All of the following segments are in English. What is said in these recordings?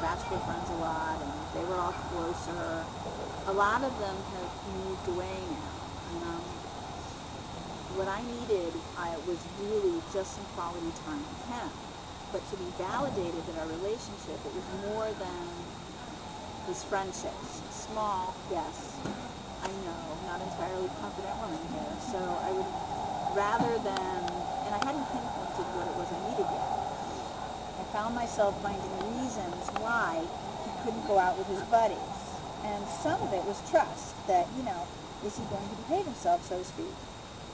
bachelor friends a lot, and they were all closer. A lot of them have moved away now, and um, what I needed I was really just some quality time with him. But to be validated in our relationship, it was more than his friendships. Small, yes, I know, not entirely confident woman here. So I would rather than, and I hadn't pinpointed what it was I needed yet. Found myself finding reasons why he couldn't go out with his buddies. And some of it was trust that, you know, is he going to behave himself, so to speak?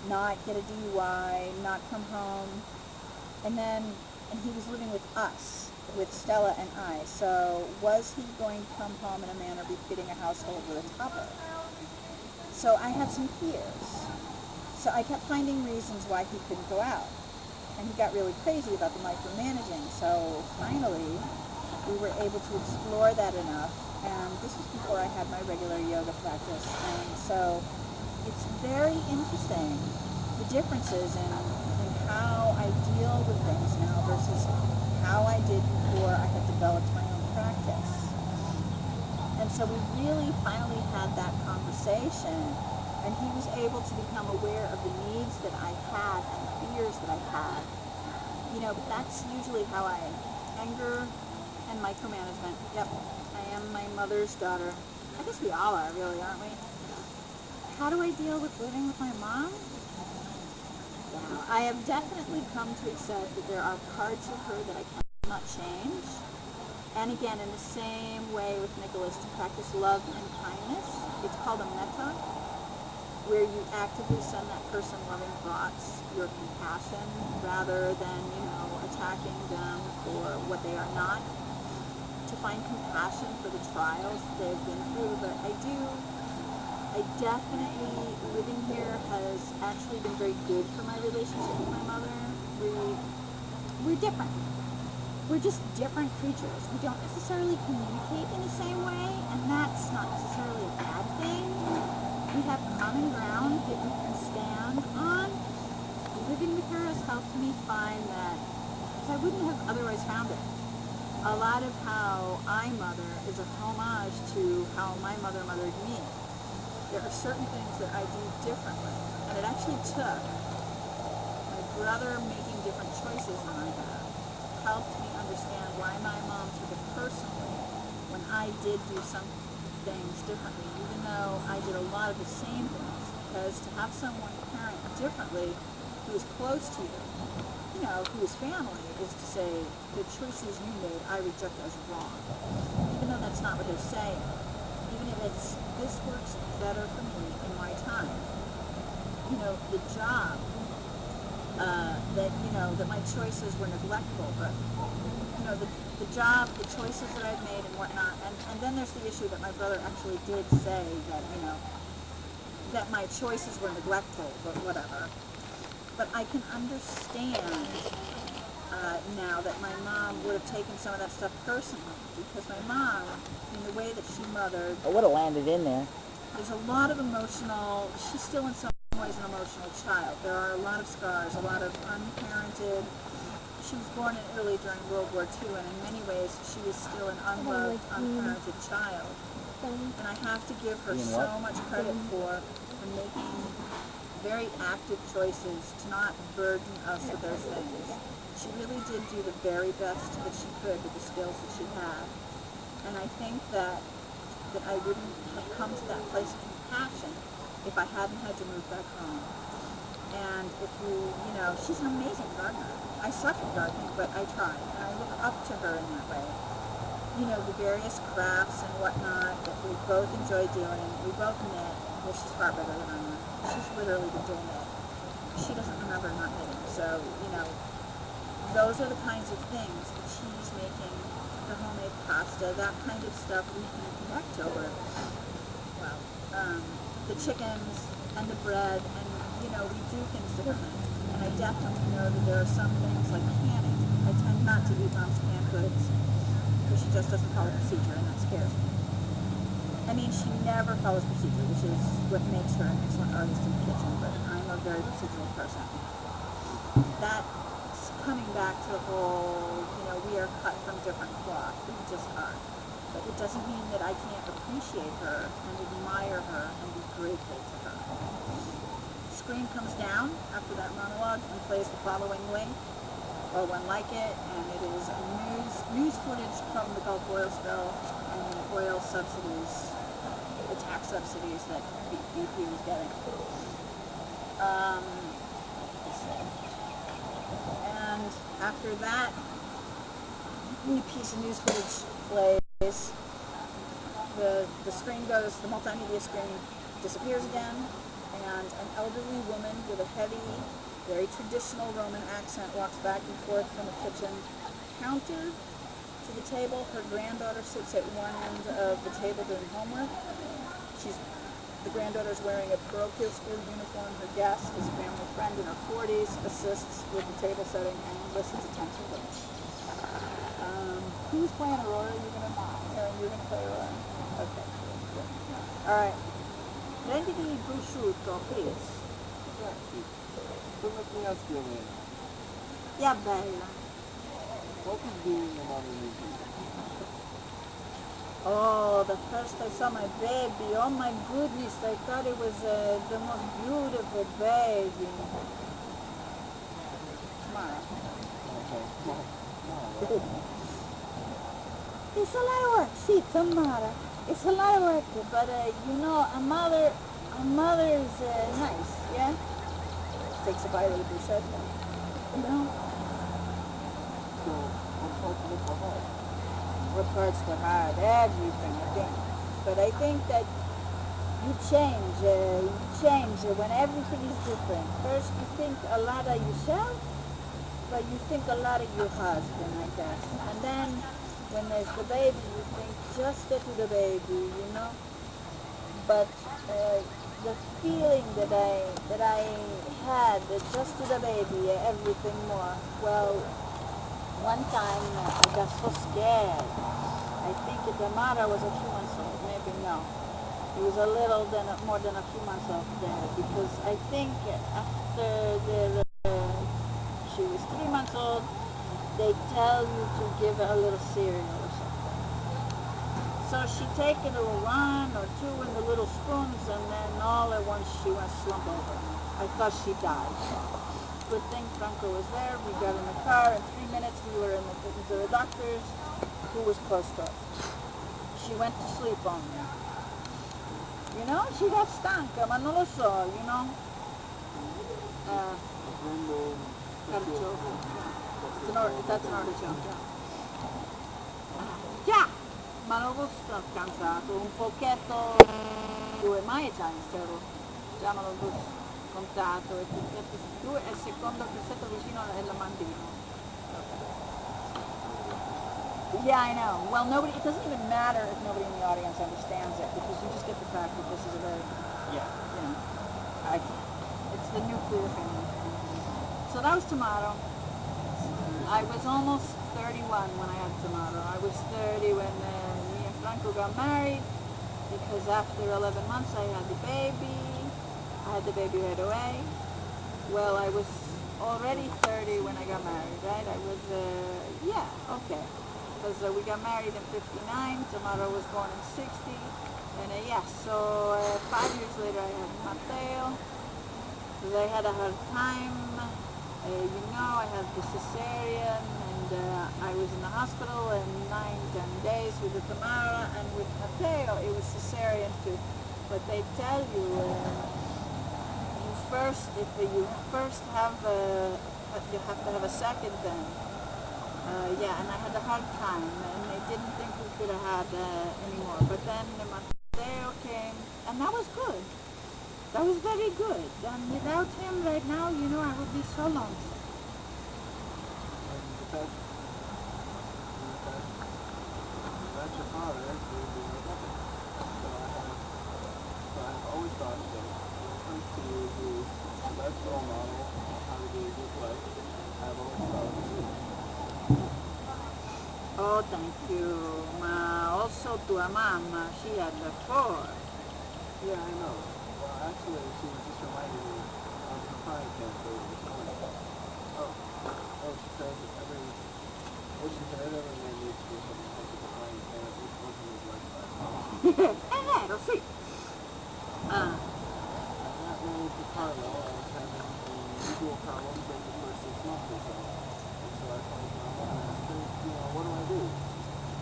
Not get a DUI, not come home. And then, and he was living with us, with Stella and I. So was he going to come home in a manner befitting a household with a toddler? So I had some fears. So I kept finding reasons why he couldn't go out. And he got really crazy about the micromanaging. So finally, we were able to explore that enough. And this was before I had my regular yoga practice. And so it's very interesting the differences in, in how I deal with things now versus how I did before I had developed my own practice. And so we really finally had that conversation, and he was able to become aware of the needs that I had and the fears that I had. You know, but that's usually how I anger and micromanagement. Yep, I am my mother's daughter. I guess we all are, really, aren't we? How do I deal with living with my mom? Wow, I have definitely come to accept that there are parts of her that I cannot change. And again, in the same way with Nicholas, to practice love and kindness, it's called a metta, where you actively send that person loving thoughts, your compassion, rather than, you know, attacking them for what they are not. To find compassion for the trials they've been through, but I do I definitely, living here has actually been very good for my relationship with my mother. We, we're different. We're just different creatures. We don't necessarily communicate in the same way, and that's not necessarily a bad thing. We have common ground that we can stand on. Living with her has helped me find that because I wouldn't have otherwise found it. A lot of how I mother is a homage to how my mother mothered me there are certain things that I do differently. And it actually took my brother making different choices than I have helped me understand why my mom took it personally when I did do some things differently, even though I did a lot of the same things. Because to have someone parent differently who is close to you, you know, who is family, is to say, the choices you made I reject as wrong. Even though that's not what they're saying even if it's this works better for me in my time. You know, the job uh, that you know that my choices were neglectful, but you know the the job, the choices that I've made and whatnot, and and then there's the issue that my brother actually did say that you know that my choices were neglectful, but whatever. But I can understand uh, now that my mom would have taken some of that stuff personally because my mom, in the way that she mothered, I would have landed in there. there's a lot of emotional, she's still in some ways an emotional child. There are a lot of scars, a lot of unparented. She was born in Italy during World War II, and in many ways, she was still an unloved, unparented child. And I have to give her so much credit for, for making very active choices to not burden us with those things. She really did do the very best that she could with the skills that she had. And I think that that I wouldn't have come to that place of compassion if I hadn't had to move back home. And if you, you know, she's an amazing gardener. I suck at gardening, but I try, and I look up to her in that way. You know, the various crafts and whatnot that we both enjoy doing. We both knit. Well, she's far better than I am. She's literally doing it. She doesn't remember not knitting. So, you know, those are the kinds of things, the cheese making, the homemade pasta, that kind of stuff we can connect over. Well, um, the chickens and the bread, and you know, we do things differently. And I definitely know that there are some things like canning. I tend not to eat mom's canned goods because she just doesn't follow procedure, and that scares me. I mean, she never follows procedure, which is what makes her an excellent artist in the kitchen, but I'm a very procedural person. That's coming back to the whole, you know, we are cut from different cloth. We just are. But it doesn't mean that I can't appreciate her and admire her and be grateful to her. Screen comes down after that monologue and plays the following link or one like it, and it is news news footage from the Gulf oil spill and the oil subsidies, the tax subsidies that BP was getting. Um, and after that new piece of news footage plays, the, the screen goes, the multimedia screen disappears again, and an elderly woman with a heavy, very traditional Roman accent walks back and forth from the kitchen counter to the table. Her granddaughter sits at one end of the table doing homework. She's the granddaughter's wearing a parochial school uniform. Her guest is a family friend in her 40s, assists with the table setting, and listens attentively. Um, who's playing Aurora? You're gonna Aaron, you're gonna play Aurora. Okay, cool, cool. All right. Prenditi il prosciutto, please. Senti, come ti ha spiegare? Yeah, bella. What is being a mother mean to you? Oh, the first I saw my baby, oh my goodness, I thought it was uh, the most beautiful baby. Tomorrow. Okay, no, no, what? It's a lot of work, see, tomorrow. It's a lot of work, but uh, you know, a mother, a mother is uh, nice, yeah? Takes a bite of the bruschetta. You know, So, what parts of it were hard? what parts were hard? Everything, I think. But I think that you change, uh, you change when everything is different. First, you think a lot of yourself, but you think a lot of your husband, I guess. And then, when there's the baby, you think just to the baby, you know. But uh, the feeling that I that I had just to the baby, everything more. Well, one time uh, I got so scared. I think the Mara was a few months old, maybe no. It was a little than more than a few months old there because I think after the uh, she was three months old, they tell you to give her a little cereal or something. So she taken a little one or two in the little spoons, and then all at once she went slump over. I thought she died. Good thing Franco was there. We got in the car. In three minutes, we were in the, the doctor's, who was close to us. She went to sleep on me. You know, she got stanca, ma non lo so, you know. Uh. It's an or, that's an artichoke, yeah. Ah, già, ma non sto cansato, un pochetto, due mai già in stereo, già me l'ho contato, e due, e il secondo pezzetto vicino è la mandina. Yeah, I know. Well, nobody, it doesn't even matter if nobody in the audience understands it, because you just get the fact that this is a very, Yeah. you know, I, it's the nuclear family. So that was Tamara. I was almost 31 when I had Tamara. I was 30 when uh, me and Franco got married because after 11 months I had the baby. I had the baby right away. Well, I was already 30 when I got married, right? I was, uh, yeah, okay. Because uh, we got married in 59, Tamara was born in 60. And uh, yeah, so uh, five years later I had Mateo. They had a hard time. Uh, you know, I had the cesarean, and uh, I was in the hospital in nine, ten days with the Tamara, and with Mateo, it was cesarean too. But they tell you, uh, you first, if you first have a, you have to have a second then. Uh, yeah, and I had a hard time, and they didn't think we could have had uh, any more. But then Mateo came, and that was good. That was very good. And without him right now, you know, I would be so lonesome. And fact, and without your father, you would be nothing. So I have, so I have always thought that when it comes to the best role model of how to be a good wife, I've always thought of you. Oh, thank you. Ma also tua mamma, she had the four. Yeah, I know. Well, actually, she just reminded me of her crying cancer this morning. Oh, Oh, she says every. What she said, every man needs to do something to make it a frying at least once in his lifetime. È vero, sì. Ah, And that means for Carlo, I was having the usual problems of the first six months or so. And so I called Mama and asked her, you know, what do I do?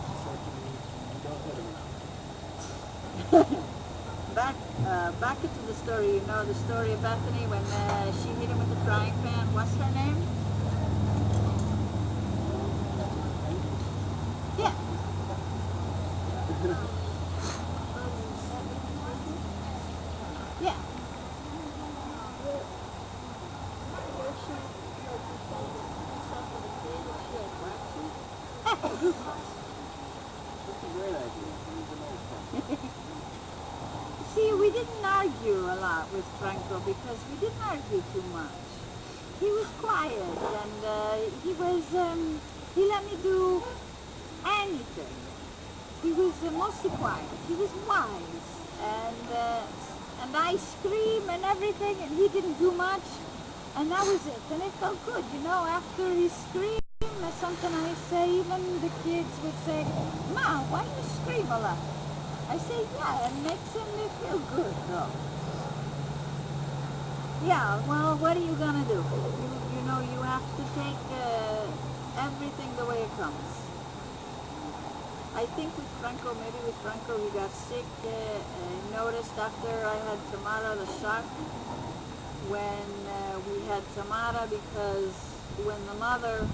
She said to me, you don't hit him enough. back uh, back into the story. You know the story of Bethany when uh, she hit him with the frying pan. What's her name? Yeah. Yeah. That's a great idea. He's an old friend. See, we didn't argue a lot with Franco because we didn't argue too much. He was quiet and uh, he was, um, he let me do anything. He was uh, mostly quiet. And, uh, and I scream and everything and he didn't do much. And that was it. And it felt good, you know, after he screamed, that's something I say, even the kids would say, Ma, why you scream a lot? I say, yeah, it makes him feel good, though. Yeah, well, what are you gonna do? You, you know, you have to take uh, everything the way it comes. I think with Franco, maybe with Franco, he got sick. Uh, I noticed after I had Tamara the shark, when uh, we had Tamara, because when the mother,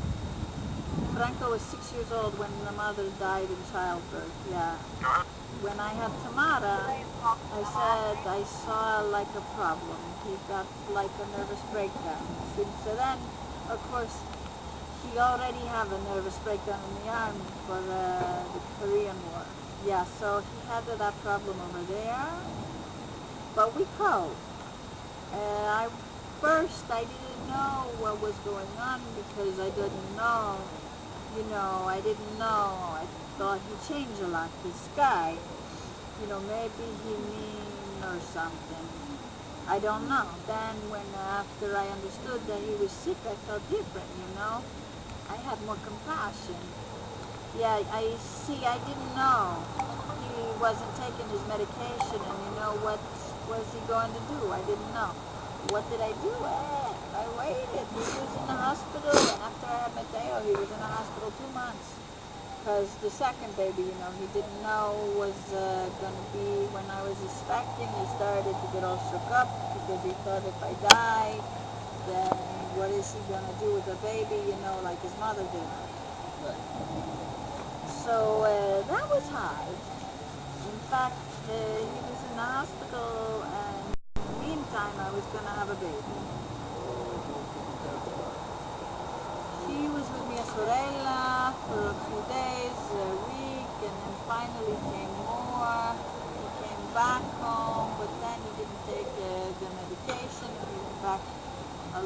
Franco was six years old when the mother died in childbirth. Yeah. When I had Tamara, I said I saw like a problem. He got like a nervous breakdown. Since then, of course, he already have a nervous breakdown in the army for uh, the Korean War. Yeah, so he had that problem over there. But we coped. Uh, I first I didn't know what was going on because I didn't know. You know, I didn't know. I thought he changed a lot. This guy you know, maybe he mean or something. I don't know. Then when after I understood that he was sick, I felt different, you know. I had more compassion. Yeah, I see. I didn't know he wasn't taking his medication, and you know what was he going to do? I didn't know. What did I do? Eh, I waited. He was in the hospital, and after I had Mateo, he was in the hospital two months because the second baby, you know, he didn't know was uh, going to be when I was expecting. He started to get all shook up because he thought if I die, then what is he going to do with the baby, you know, like his mother did. Right. So uh, that was hard. In fact, uh, he was in the hospital, and in the meantime, I was going to have a baby. Who was with Mia Sorella for a few days, a week, and then finally came more. He came back home, but then he didn't take uh, the medication. He came back a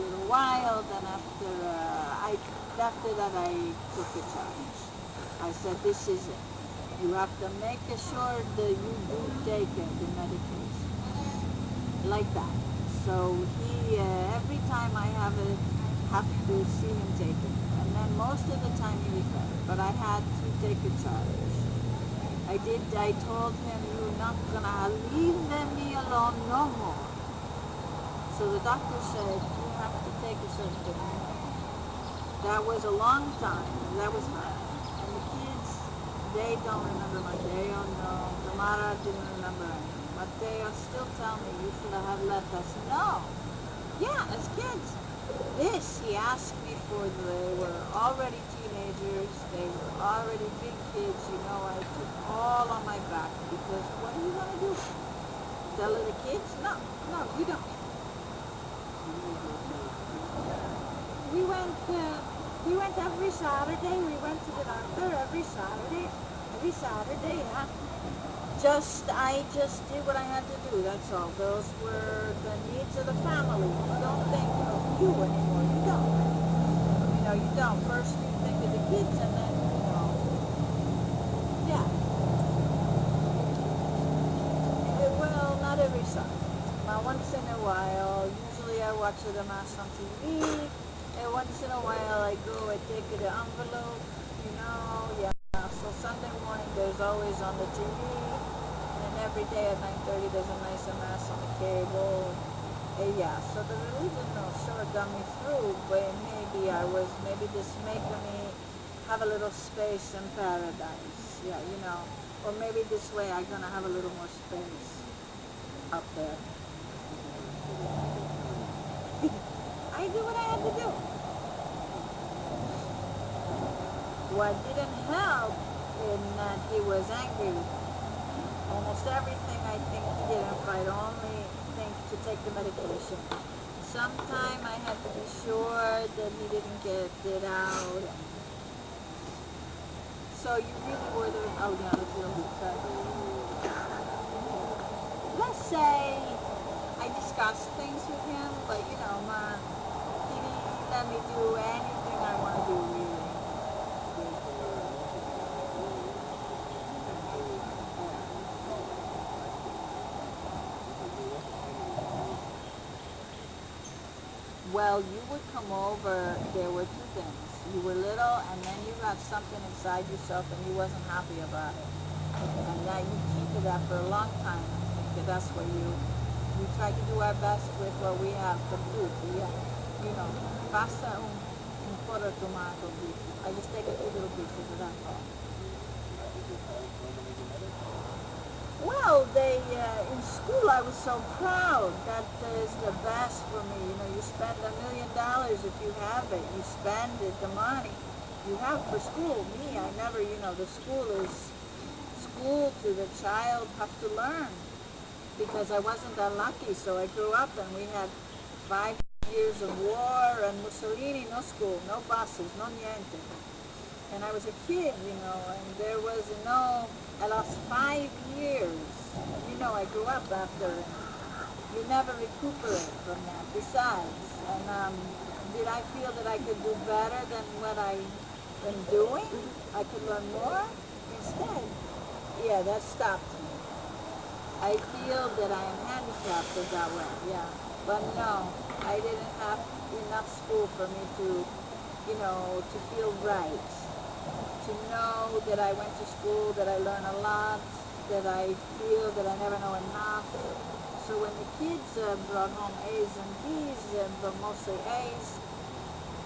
while. Then after uh, I, after that, I took a challenge. I said, "This is it. You have to make sure that you do take uh, the medication, like that." So he, uh, every time I have a have to see him take it. And then most of the time he better, but I had to take a charge. I did, I told him, you're not gonna leave me alone no more. So the doctor said, have to take a certain thing. That was a long time. That was hard. And the kids, they don't remember Mateo, oh no. Tamara didn't remember. Mateo still tell me, you should have let us know. Yeah, as kids, this he asked me for they were already teenagers they were already big kids you know i took all on my back because what are you going to do tell the kids no no you don't You didn't go to the clinic? We went uh, we went every saturday we went to the doctor every saturday every saturday yeah. Just i just did what i had to do that's all. Those were the needs of the family. You don't think of you anymore you don't. You know you don't. First you think of the kids and then you know yeah. Well not every saturday. Now once in a while watch the mass on uh, tv And once in a while, I go and take the envelope, you know, yeah. So Sunday morning, there's always on the TV, and every day at 9:30, there's a nice mass on the cable. And yeah, so the religion no, sure got me through, but maybe I was maybe this making me have a little space in paradise. Yeah, you know, or maybe this way I'm gonna have a little more space up there. I did what I had to do. What didn't help in that he was angry. Almost everything I think didn't fight, only think to take the medication. Sometime I had to be sure that he didn't get it out. So you really were the oh yeah, let's do okay. Let's say I discussed things with him, but you know, ma, he didn't let me do anything I want to do really. Well, you would come over. There were two things. You were little, and then you got something inside yourself, and you wasn't happy about it, and that you keep it after a long time. That's where you we try to do our best with what we have for food. Yeah, you know, pasta un un di tomato. I just take a little pieces of that. Well, they uh, in school I was so proud. That is the best for me. You know, you spend a million dollars if you have it. You spend it, the money you have for school. Me, I never. You know, the school is school to the child have to learn because I wasn't that lucky. So I grew up and we had five years of war and Mussolini, no school, no buses, no niente. And I was a kid, you know, and there was no, I lost five years. You know, I grew up after, you never recuperate from that. Besides, and um, did I feel that I could do better than what I am doing? I could learn more instead. Yeah, that stopped. I feel that I am handicapped in that way, yeah. But no, I didn't have enough school for me to, you know, to feel right to know that I went to school, that I learn a lot, that I feel that I never know enough. So when the kids uh, brought home A's and B's, and, but mostly A's,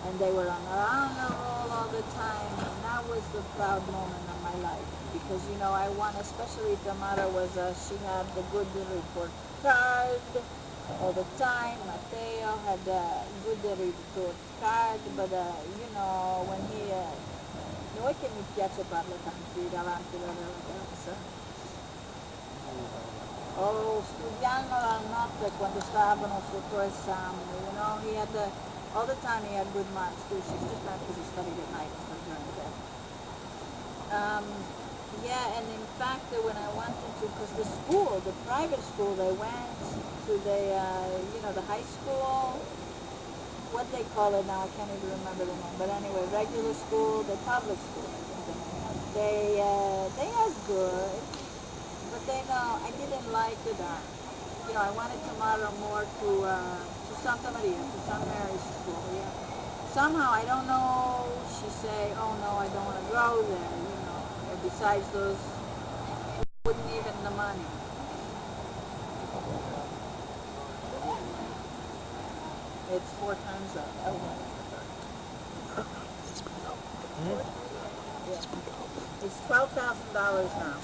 and they were on their honor roll all the time, and that was the proud moment of my life. Because, you know, I won, especially Tamara was, uh, she had the good report card all the time. Mateo had a good report card, but, uh, you know, when he uh, non è che mi piace parlare tanto davanti alla ragazza. Oh, studiando la notte quando stavano sotto esame, you know, he had the, all the time he had good marks too. She's just mad because he studied at night of during the day. Um, yeah, and in fact, when I wanted to, because the school, the private school, they went to the, uh, you know, the high school, what they call it now, I can't even remember the name, but anyway, regular school, the public school, I think the name was. They, uh, they are good, but they know, I didn't like it, uh, you know, I wanted tomorrow more to, uh, Santa Maria, to St. Mary's School, yeah. Somehow, I don't know, she say, oh no, I don't want to go there, you know, and besides those, wouldn't even the money. It's heavy or light? It's four times up. Oh. Hmm? Yeah. It's twelve thousand dollars now.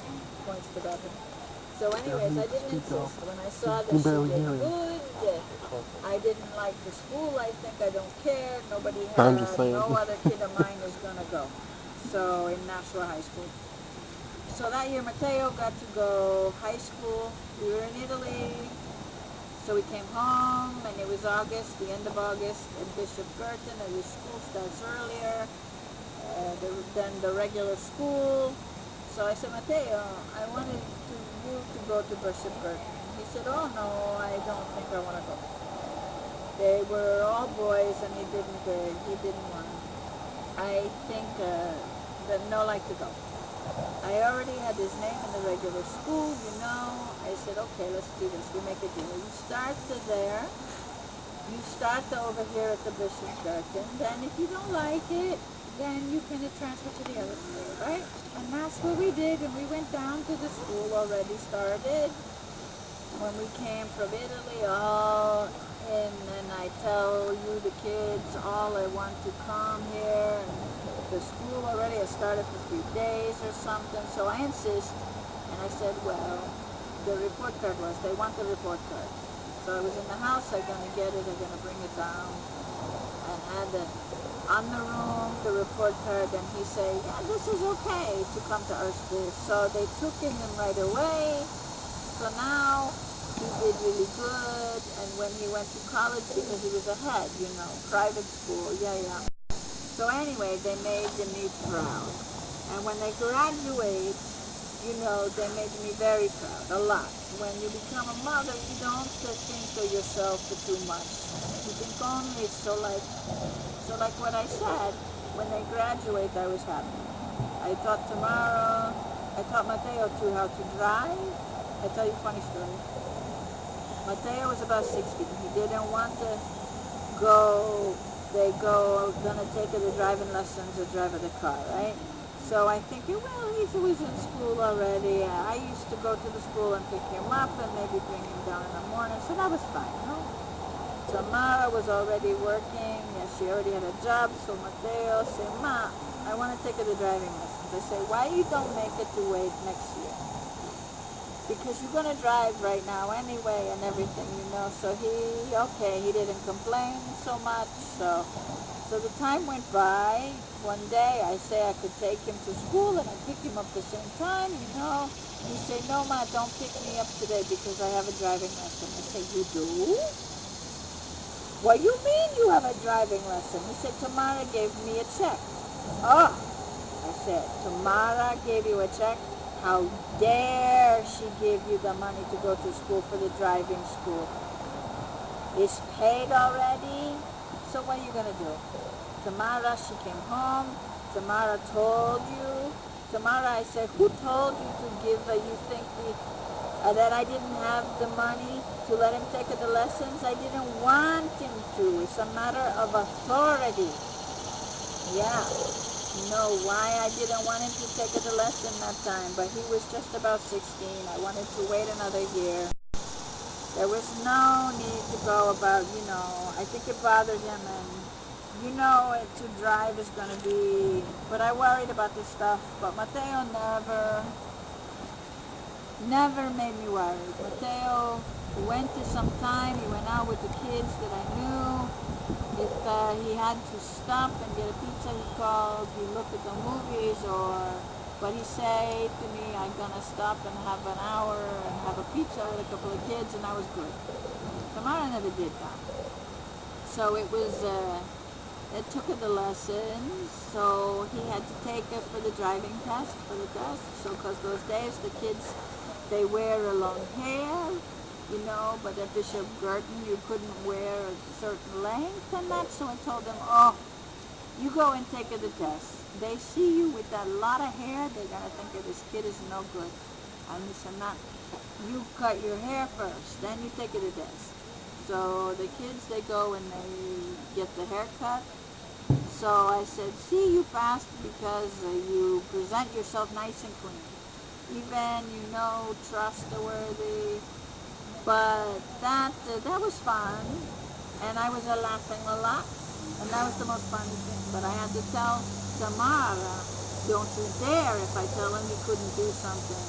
Points to that. So, anyways, I didn't insist. When I saw that she did good, I didn't like the school. I think I don't care. Nobody had. No other kid of mine is gonna go. So in Nashua High School. So that year, Mateo got to go high school. We were in Italy. So we came home, and it was August, the end of August, at Bishop Guertin, and the school starts earlier uh, than the regular school. So I said, Mateo, I wanted to, you to go to Bishop Guertin. He said, oh no, I don't think I want to go. They were all boys, and he didn't, uh, he didn't want to. I think uh, that no like to go. I already had his name in the regular school, you know. I said, okay, let's do this. We make a deal. You start there, You start over here at the Bishop Guertin. Then, if you don't like it, then you can transfer to the other school, right? And that's what we did. And we went down to the school already started when we came from Italy. All and I tell you, the kids, all I want to come here. The school already has started for three days or something. So I insist. And I said, well, the report card was, they want the report card. So I was in the house, I'm to get it, I'm to bring it down. And had the, on the room, the report card, and he said, yeah, this is okay to come to our school. So they took him right away. So now he did really good. And when he went to college, because he was ahead, you know, private school, yeah, yeah. So anyway, they made me proud. And when they graduate, you know, they made me very proud, a lot. When you become a mother, you don't think of yourself too much. You think oh, only, so like, so like what I said, when they graduate, I was happy. I taught Tamara, I taught Mateo too how to drive. I tell you a funny story. Mateo was about 16. He didn't want to go, they go, gonna take the driving lessons or drive the car, right? So I think, well, he's always in school already. I used to go to the school and pick him up and maybe bring him down in the morning, so that was fine, you know? Tamara was already working, and she already had a job, so Mateo said, Ma, I want to take her the driving lessons. I say, why you don't make it to wait next year? Because you're going to drive right now anyway and everything, you know. So he, okay, he didn't complain so much, so so the time went by. One day I say I could take him to school and I pick him up the same time, you know. He say, no, Ma, don't pick me up today because I have a driving lesson. I say, you do? What do you mean you have a driving lesson? He said, Tamara gave me a check. Oh, I said, Tamara gave you a check? How dare she give you the money to go to school for the driving school? It's paid already? So what are you going to do? Tamara, she came home. Tamara told you. Tamara, I said, who told you to give her? You think we, uh, that I didn't have the money to let him take the lessons? I didn't want him to. It's a matter of authority. Yeah. Know why I didn't want him to take the lesson that time, but he was just about 16. I wanted to wait another year. There was no need to go about, you know, I think it bothered him and you know it to drive is going to be, but I worried about this stuff, but Mateo never, never made me worried. Mateo went to some time, he went out with the kids that I knew. If uh, he had to stop and get a pizza, he called, he looked at the movies or, but he said to me, I'm going to stop and have an hour and have a pizza with a couple of kids and I was good. Tamara never did that. So it was, uh, it took the lessons, so he had to take her for the driving test, for the test. So because those days the kids, they wear a long hair, you know, but at Bishop Guertin you couldn't wear a certain length and that. So I told them, oh, you go and take the test. They see you with that lot of hair, they're gonna think that this kid is no good. And he said, not, you cut your hair first, then you take the test. So the kids, they go and they get the haircut. So I said, see, you passed because uh, you present yourself nice and clean. Even, you know, trustworthy. But that, uh, that was fun. And I was uh, laughing a lot. And that was the most funny thing. But I had to tell Tamara, don't you dare if I tell him he couldn't do something.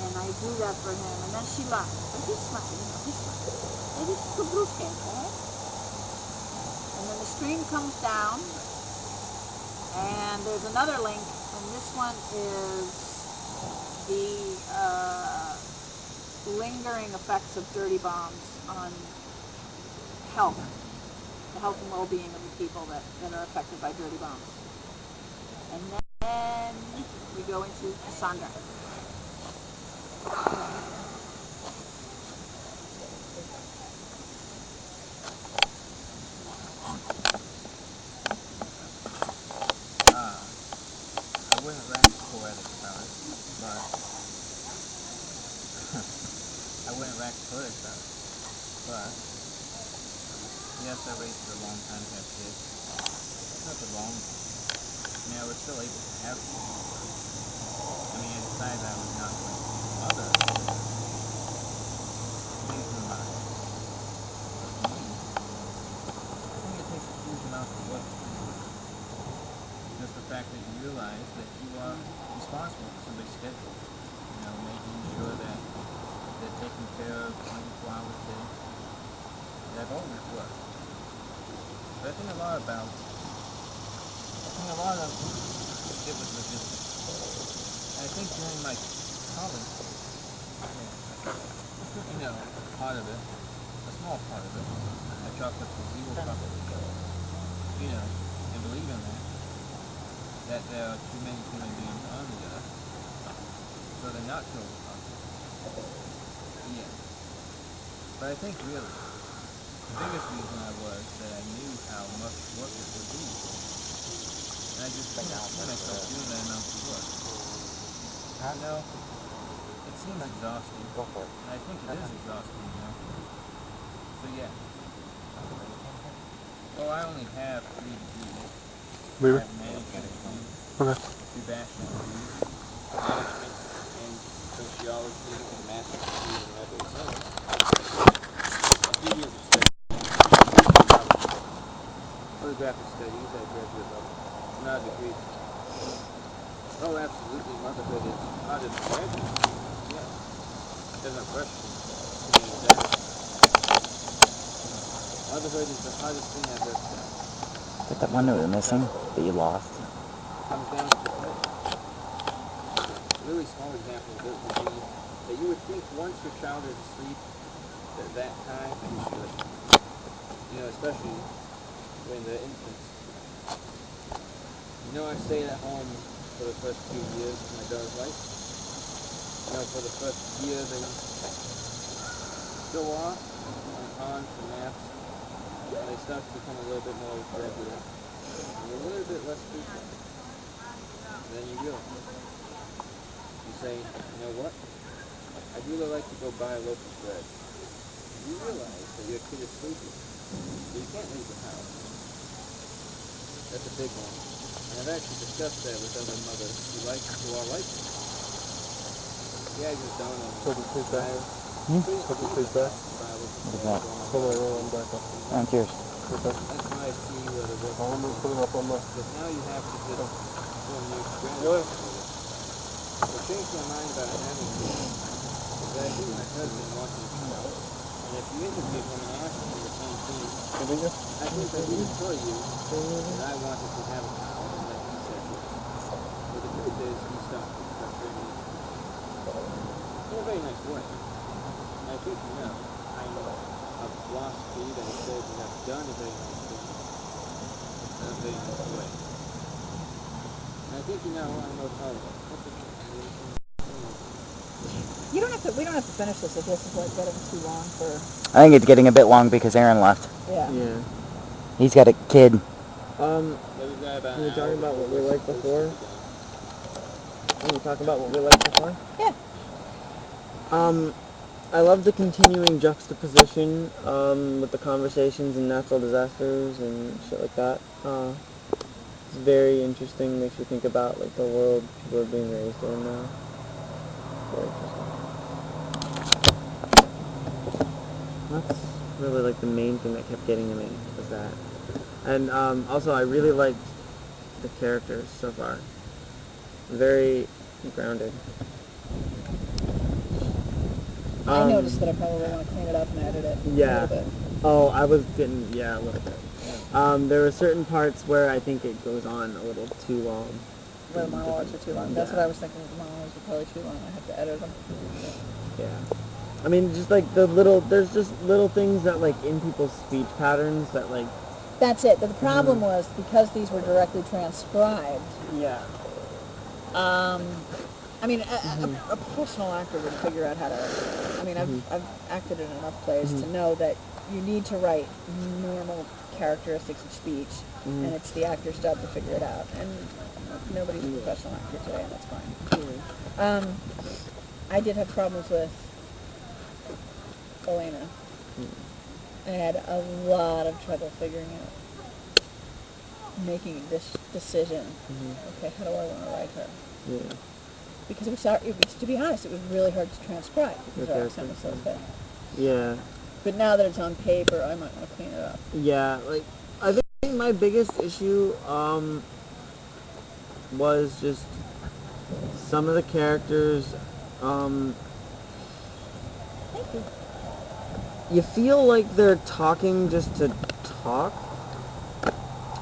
And I do that for him. And then she laughed. But he's smart, you know, he's It is kabruskenko. And then the stream comes down. And there's another link. And this one is the uh, lingering effects of dirty bombs on health, the health and well-being of the people that, that are affected by dirty bombs. And then we go into Cassandra. Uh, I wouldn't rank poetic about it, but I wouldn't rank poetic about it, but yes, I waited a long time to have kids. There's nothing wrong with it. I mean, I was still able to have kids. I mean, I decided I was not going to be a mother. Reason why. But for me, I think it takes a huge amount of work to be a mother. Just the fact that you realize that you are responsible for somebody's schedule. You know, making sure that they're taken care of 24 hours a day. And I've always worked. But I think a lot about, I think a lot of it was logistics. And I think during my college, you know, part of it, a small part of it, I chalked up to zero probability. You know, and believe in that, that there are too many human beings on the earth, so they're not possible. Yeah. But I think really, the biggest reason I was that I knew how much work it would be. And I just couldn't see myself doing that amount of work. You know, it seems exhausting. Go for it. And I think it is uh-huh. exhausting, you know. So yeah. Oh, I only have three degrees. I have Okay. two bachelor's degrees, management in sociology and master's degree in a few years of study, photographic studies at graduate level, not a degree. Oh, absolutely, motherhood is harder than graduate. Yeah, there's no question. To me, that motherhood is the hardest thing I've ever done. That one that we were missing that you lost? comes down to. A really small example of it would be that you would think once your child is asleep, that that time is good. You know, especially when they're infants. You know, I stayed at home for the first two years of my daughter's life. You know, for the first year they go off and on for naps, and they start to become a little bit more regular, and a little bit less frequent. And then you realize. You say, you know what? I'd really like to go buy a loaf of bread. You realize that your kid is sleeping, so you can't leave the house. That's a big one. And I've actually discussed that with other mothers who like who are like me. Yeah, I just don't know. Put it through I back. Hmm? couldn't Put through back. to What up. Put. That's I see work I'm gonna put it up on. Because now you have to just. What changed my mind about having kids is that I think my husband wanted a child. And if you interviewed him and asked him the same thing? I think that he you I wanted to have a child and that he said yes. But the truth is he stopped many reasons. In a very nice way. And I think you know, I'm of the philosophy that it says you have done a very nice thing in a very nice way. And I think you know I'm no taller. That's. I'm really You don't have to. We don't have to finish this if this is like getting too long for. I think it's getting a bit long because Aaron left. Yeah. Yeah. He's got a kid. Um, But we've about Were talking about what we we're liked before? to begin. can we talk about what we liked before? Yeah. Um, I love the continuing juxtaposition um, with the conversations and natural disasters and shit like that. Uh, it's very interesting. Makes you think about like the world people are being raised in now. Very interesting. That's really like the main thing that kept getting to me was that, and um, also I really liked the characters so far. Very grounded. I Um, noticed that I probably want to clean it up and edit it Yeah. Oh, I was getting yeah a little bit. Um, there were certain parts where I think it goes on a little too long. Where the monologues are too long. That's Yeah. what I was thinking. The monologues are probably too long. I have to edit them. Yeah. I mean, just like the little, there's just little things that like in people's speech patterns that like, That's it. But the problem Mhm. was because these were directly transcribed. yeah, Um, I mean, a, Mhm. a, a professional actor would figure out how to. I mean. I've, I've acted in enough plays to Mhm. know that you need to write normal characteristics of speech, and it's the actor's job to figure it out. And nobody's a professional actor today, and that's fine. Um, I did have problems with Elena. I had a lot of trouble figuring out, making this decision. Mhm. Okay, how do I want to write her? Yeah. Because it was, it was, to be honest, it was really hard to transcribe because Okay, her accent was so thick. Yeah. But now that it's on paper, I might want to clean it up. Yeah, like I think my biggest issue um was just some of the characters um Thank you. you feel like they're talking just to talk.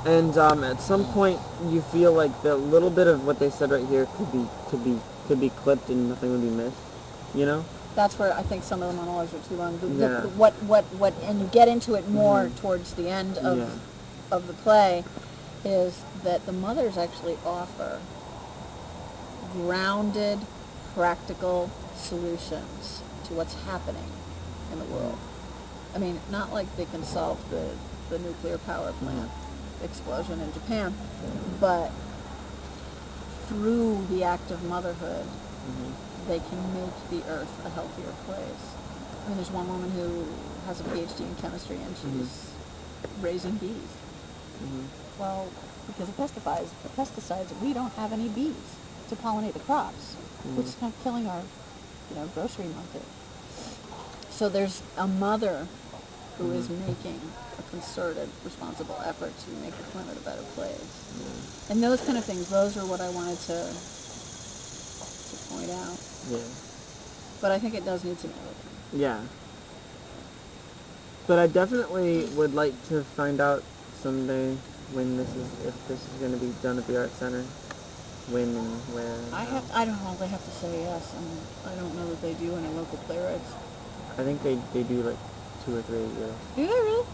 And um, at some point, you feel like the little bit of what they said right here could be could be could be clipped and nothing would be missed. You know? That's where I think some of the monologues are too long. The, Yeah. the- what, what, what, and you get into it more Mhm. towards the end of, Yeah. of the play, is that the mothers actually offer grounded, practical solutions to what's happening in the world. I mean, not like they can solve the, the nuclear power plant explosion in Japan, but through the act of motherhood, hmm they can make the earth a healthier place. I mean, there's one woman who has a PhD in chemistry and she's raising bees. hmm Well, because of pesticides, pesticides, we don't have any bees to pollinate the crops, which is kind of killing our, you know, grocery market. So there's a mother who is mm-hmm. making a concerted, responsible effort to make the planet a better place. And those kind of things, those are what I wanted to to point out. Yeah. But I think it does need some editing. Yeah. But I definitely would like to find out someday when this is if this is going to be done at the art center, when and where. and I how. have, I don't know, they have to say yes, and I don't know that they do any local playwrights. I think they they do like two or three a year. Really?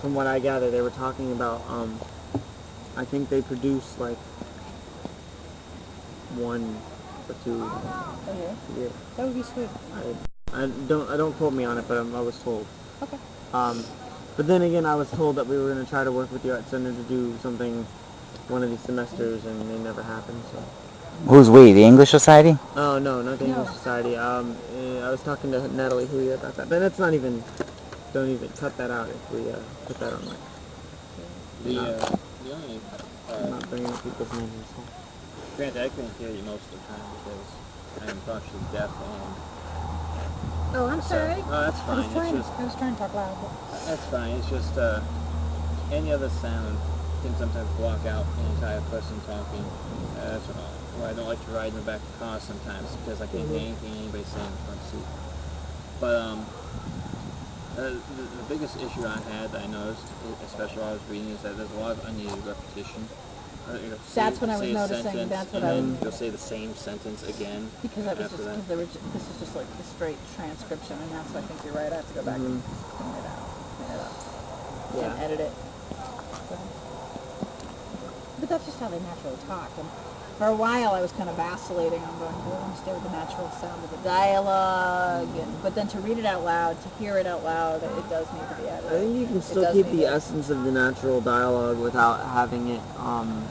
From what I gather, they were talking about. Um, I think they produce like one or two Oh yeah. a year. That would be sweet. I, I don't I don't quote me on it, but I'm, I was told. Okay. Um, but then again, I was told that we were going to try to work with the art center to do something one of these semesters, and it never happened. So. Who's we? The English Society? Oh no, not the English Society. Um, eh, I was talking to Natalie Huya about that, but that's not even. Don't even cut that out if we uh, put that on like The, No. uh, the only, I'm uh, not bringing up people's names. So. granted, I couldn't hear you most of the time because I am partially deaf and Oh, I'm so, no, that's fine. It's just, I was trying to talk loud. that's fine. It's just, uh, any other sound can sometimes block out an entire person talking. Uh, that's why I don't like to ride in the back of the car sometimes because I can't hear anything anybody's saying in the front seat. But, um, uh, the, the biggest issue I had that I noticed, especially while I was reading, is that there's a lot of unneeded repetition. Uh, you'll say- That's what I was noticing, sentence, that's what and I then was- You'll say the same sentence again. Because that was just, because were, ju- this is just like the straight transcription, and that's, why I think you're right, I have to go back and clean it out, clean it up, Yeah. and edit it. But that's just how they naturally talk, and for a while I was kind of vacillating on going, do I want to stay with the natural sound of the dialogue, and, but then to read it out loud, to hear it out loud, it does need to be added. I think you can still keep the to- essence of the natural dialogue without having it um,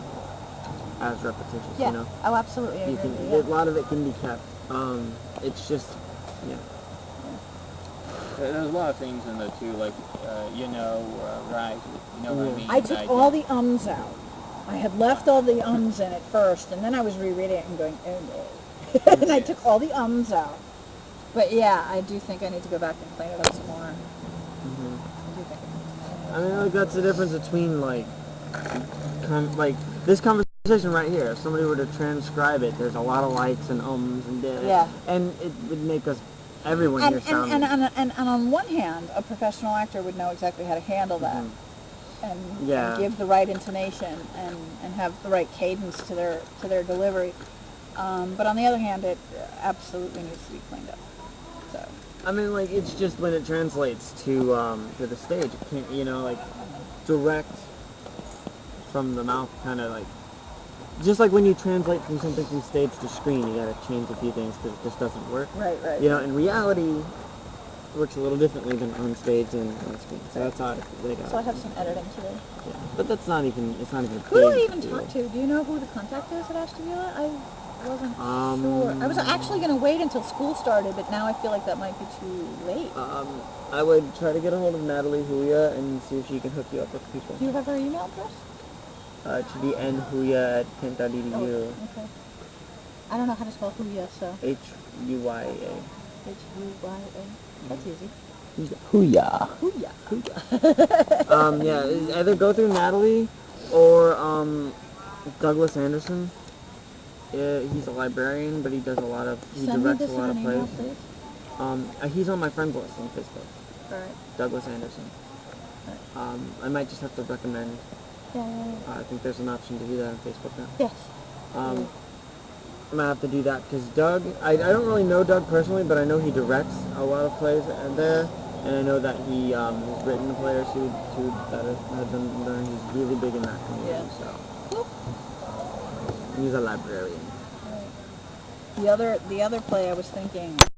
as repetitious. Yeah, You know, oh, absolutely, I you can. with you, A lot of it can be kept. Um, it's just, yeah. There- There's a lot of things in there too, like, uh, you know, uh, right, you know what I mean. I took did. all the ums out. I had left all the ums in it first, and then I was rereading it and going, oh no. and I took all the ums out. But yeah, I do think I need to go back and clean it up some more. hmm I do think I. I mean, like that's the difference between like, like this conversation right here. If somebody were to transcribe it, there's a lot of likes and ums and da- Yeah. and it would make us everyone And, here and, sound. and, and, and, and on one hand, a professional actor would know exactly how to handle that. Mhm. And, Yeah. and give the right intonation and, and have the right cadence to their to their delivery. Um, but on the other hand, it absolutely needs to be cleaned up. So I mean, like it's just when it translates to um, to the stage, it can't, you know, like direct from the mouth, kind of like just like when you translate from something from stage to screen, you gotta change a few things because it just doesn't work. right, right. You know, in reality, it works a little differently than on stage and on screen. So that's how they got. So I have some editing to do. Yeah. But that's not even. It's not even. a Who do I even deal. talk to? Do you know who the contact is at Ashtabula? I wasn't Um, sure. I was actually gonna wait until school started, but now I feel like that might be too late. Um, I would try to get a hold of Natalie Huya and see if she can hook you up with people. Do you have her email address? Uh, it should be nhuya at kent.edu. Okay. I don't know how to spell Huya, so H U Y A. H U Y A. That's easy. Hooyah. Huya. Um, yeah, either go through Natalie or um, Douglas Anderson. Yeah, he's a librarian, but he does a lot of he Send directs a lot of plays. please. Um, uh, he's on my friends list on Facebook. All right. Douglas Anderson. Um, I might just have to recommend. Yeah, yeah, yeah. Uh, I think there's an option to do that on Facebook now. Yes. Um, I'm gonna have to do that because Doug, I, I don't really know Doug personally, but I know he directs a lot of plays there, and I know that he um, has written a play or two, two that have, been done. He's really big in that community, Yeah. so he's a librarian. The other, the other play I was thinking